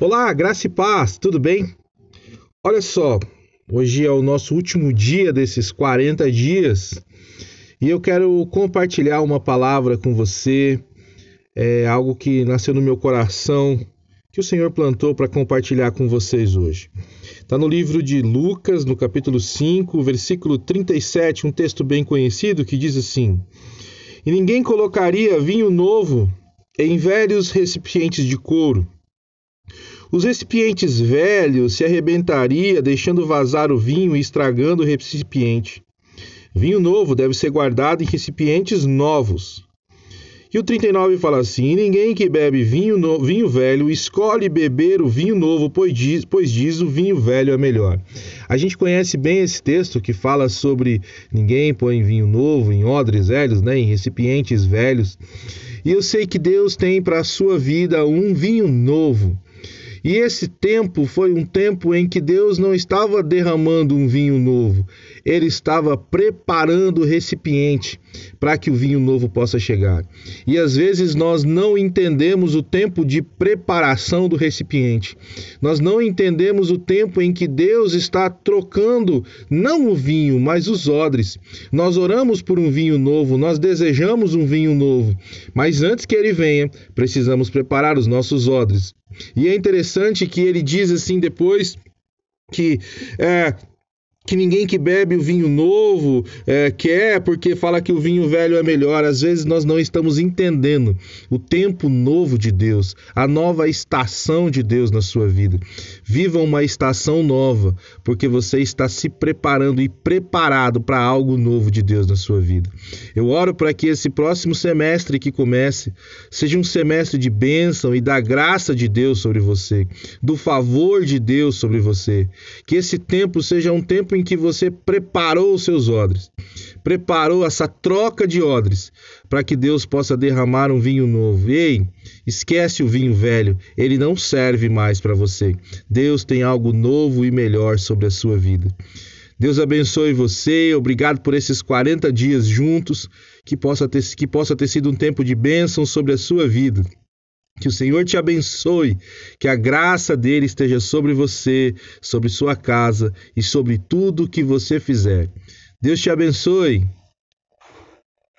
Olá, graça e paz, tudo bem? Olha só, hoje é o nosso último dia desses 40 dias e eu quero compartilhar uma palavra com você, é algo que nasceu no meu coração, que o Senhor plantou para compartilhar com vocês hoje. Está no livro de Lucas, no capítulo 5, versículo 37, um texto bem conhecido que diz assim: E ninguém colocaria vinho novo em velhos recipientes de couro os recipientes velhos se arrebentaria, deixando vazar o vinho e estragando o recipiente. Vinho novo deve ser guardado em recipientes novos. E o 39 fala assim: Ninguém que bebe vinho, no, vinho velho escolhe beber o vinho novo, pois diz, pois diz o vinho velho é melhor. A gente conhece bem esse texto que fala sobre ninguém põe vinho novo em odres velhos, né, em recipientes velhos. E eu sei que Deus tem para a sua vida um vinho novo. E esse tempo foi um tempo em que Deus não estava derramando um vinho novo, ele estava preparando o recipiente para que o vinho novo possa chegar. E às vezes nós não entendemos o tempo de preparação do recipiente. Nós não entendemos o tempo em que Deus está trocando não o vinho, mas os odres. Nós oramos por um vinho novo, nós desejamos um vinho novo, mas antes que ele venha, precisamos preparar os nossos odres. E é interessante que ele diz assim depois que é, que ninguém que bebe o vinho novo é, quer porque fala que o vinho velho é melhor. Às vezes nós não estamos entendendo o tempo novo de Deus, a nova estação de Deus na sua vida. Viva uma estação nova, porque você está se preparando e preparado para algo novo de Deus na sua vida. Eu oro para que esse próximo semestre que comece seja um semestre de bênção e da graça de Deus sobre você, do favor de Deus sobre você. Que esse tempo seja um tempo tempo em que você preparou os seus odres, preparou essa troca de odres, para que Deus possa derramar um vinho novo. Ei, esquece o vinho velho, ele não serve mais para você. Deus tem algo novo e melhor sobre a sua vida. Deus abençoe você, obrigado por esses 40 dias juntos, que possa ter, que possa ter sido um tempo de bênção sobre a sua vida. Que o Senhor te abençoe, que a graça dele esteja sobre você, sobre sua casa e sobre tudo que você fizer. Deus te abençoe.